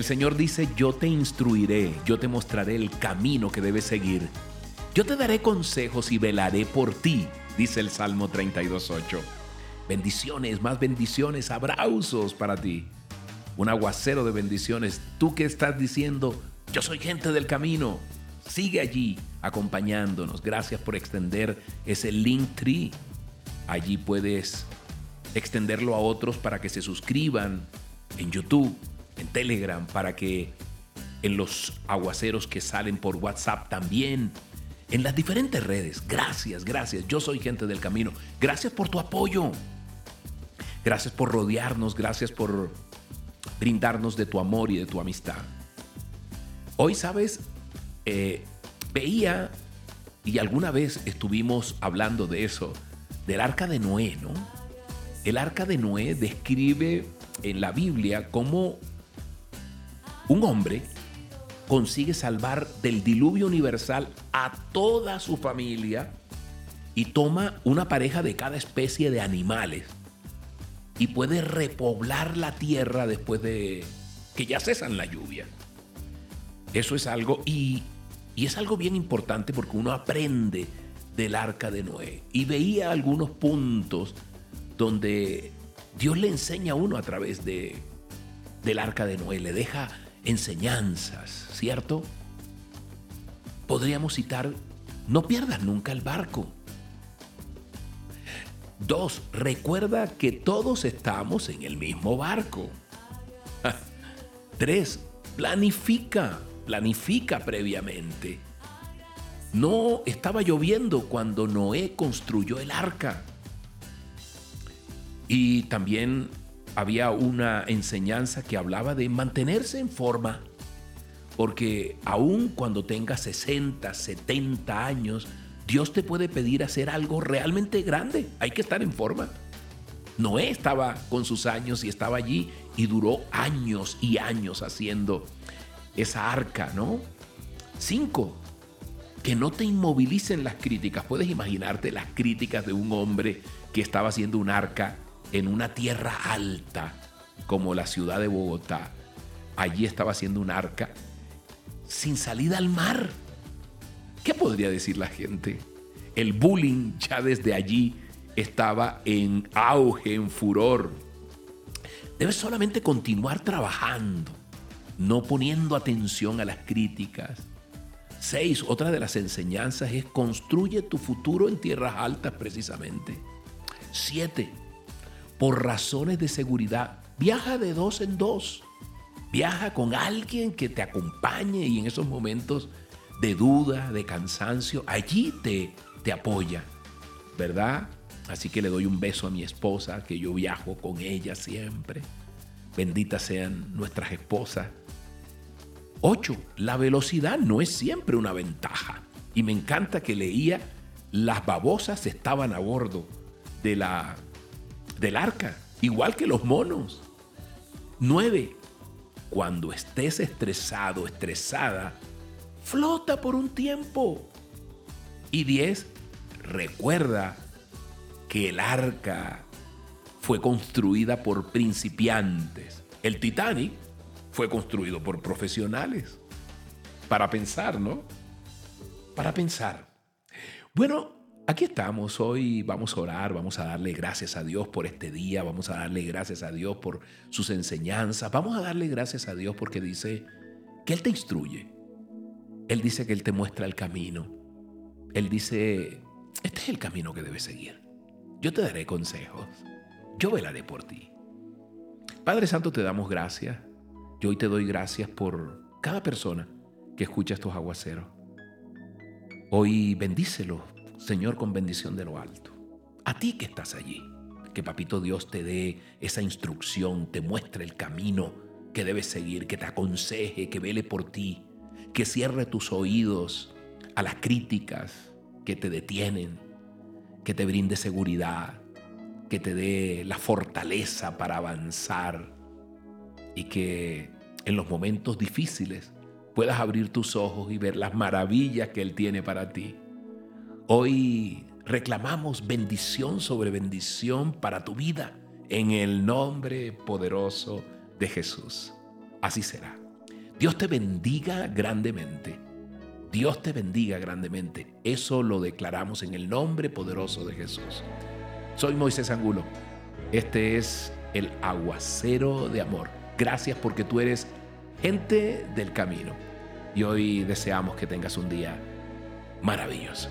El Señor dice, yo te instruiré, yo te mostraré el camino que debes seguir. Yo te daré consejos y velaré por ti, dice el Salmo 32.8. Bendiciones, más bendiciones, abrazos para ti. Un aguacero de bendiciones. Tú que estás diciendo, yo soy gente del camino. Sigue allí acompañándonos. Gracias por extender ese link tree. Allí puedes extenderlo a otros para que se suscriban en YouTube, Telegram, para que en los aguaceros que salen por WhatsApp también, en las diferentes redes. Gracias, gracias. Yo soy gente del camino. Gracias por tu apoyo. Gracias por rodearnos, gracias por brindarnos de tu amor y de tu amistad. Hoy, sabes, eh, veía, y alguna vez estuvimos hablando de eso, del arca de Noé, ¿no? El arca de Noé describe en la Biblia cómo un hombre consigue salvar del diluvio universal a toda su familia y toma una pareja de cada especie de animales y puede repoblar la tierra después de que ya cesan la lluvia. Eso es algo y, y es algo bien importante porque uno aprende del arca de Noé y veía algunos puntos donde Dios le enseña a uno a través de, del arca de Noé, le deja enseñanzas, ¿cierto? Podríamos citar, no pierdas nunca el barco. Dos, recuerda que todos estamos en el mismo barco. Tres, planifica, planifica previamente. No estaba lloviendo cuando Noé construyó el arca. Y también había una enseñanza que hablaba de mantenerse en forma, porque aun cuando tengas 60, 70 años, Dios te puede pedir hacer algo realmente grande. Hay que estar en forma. Noé estaba con sus años y estaba allí y duró años y años haciendo esa arca, ¿no? Cinco, que no te inmovilicen las críticas. Puedes imaginarte las críticas de un hombre que estaba haciendo un arca en una tierra alta como la ciudad de Bogotá. Allí estaba haciendo un arca sin salida al mar. ¿Qué podría decir la gente? El bullying ya desde allí estaba en auge, en furor. Debes solamente continuar trabajando, no poniendo atención a las críticas. Seis, otra de las enseñanzas es construye tu futuro en tierras altas precisamente. Siete, por razones de seguridad, viaja de dos en dos. Viaja con alguien que te acompañe y en esos momentos de duda, de cansancio, allí te, te apoya, ¿verdad? Así que le doy un beso a mi esposa, que yo viajo con ella siempre. Benditas sean nuestras esposas. Ocho, la velocidad no es siempre una ventaja. Y me encanta que leía, las babosas estaban a bordo de la del arca, igual que los monos. 9. Cuando estés estresado, estresada, flota por un tiempo. Y 10. Recuerda que el arca fue construida por principiantes. El Titanic fue construido por profesionales. Para pensar, ¿no? Para pensar. Bueno, Aquí estamos, hoy vamos a orar, vamos a darle gracias a Dios por este día, vamos a darle gracias a Dios por sus enseñanzas, vamos a darle gracias a Dios porque dice que Él te instruye, Él dice que Él te muestra el camino, Él dice, este es el camino que debes seguir, yo te daré consejos, yo velaré por ti. Padre Santo, te damos gracias, yo hoy te doy gracias por cada persona que escucha estos aguaceros. Hoy bendícelos Señor, con bendición de lo alto. A ti que estás allí, que Papito Dios te dé esa instrucción, te muestre el camino que debes seguir, que te aconseje, que vele por ti, que cierre tus oídos a las críticas que te detienen, que te brinde seguridad, que te dé la fortaleza para avanzar y que en los momentos difíciles puedas abrir tus ojos y ver las maravillas que Él tiene para ti. Hoy reclamamos bendición sobre bendición para tu vida en el nombre poderoso de Jesús. Así será. Dios te bendiga grandemente. Dios te bendiga grandemente. Eso lo declaramos en el nombre poderoso de Jesús. Soy Moisés Angulo. Este es el aguacero de amor. Gracias porque tú eres gente del camino. Y hoy deseamos que tengas un día maravilloso.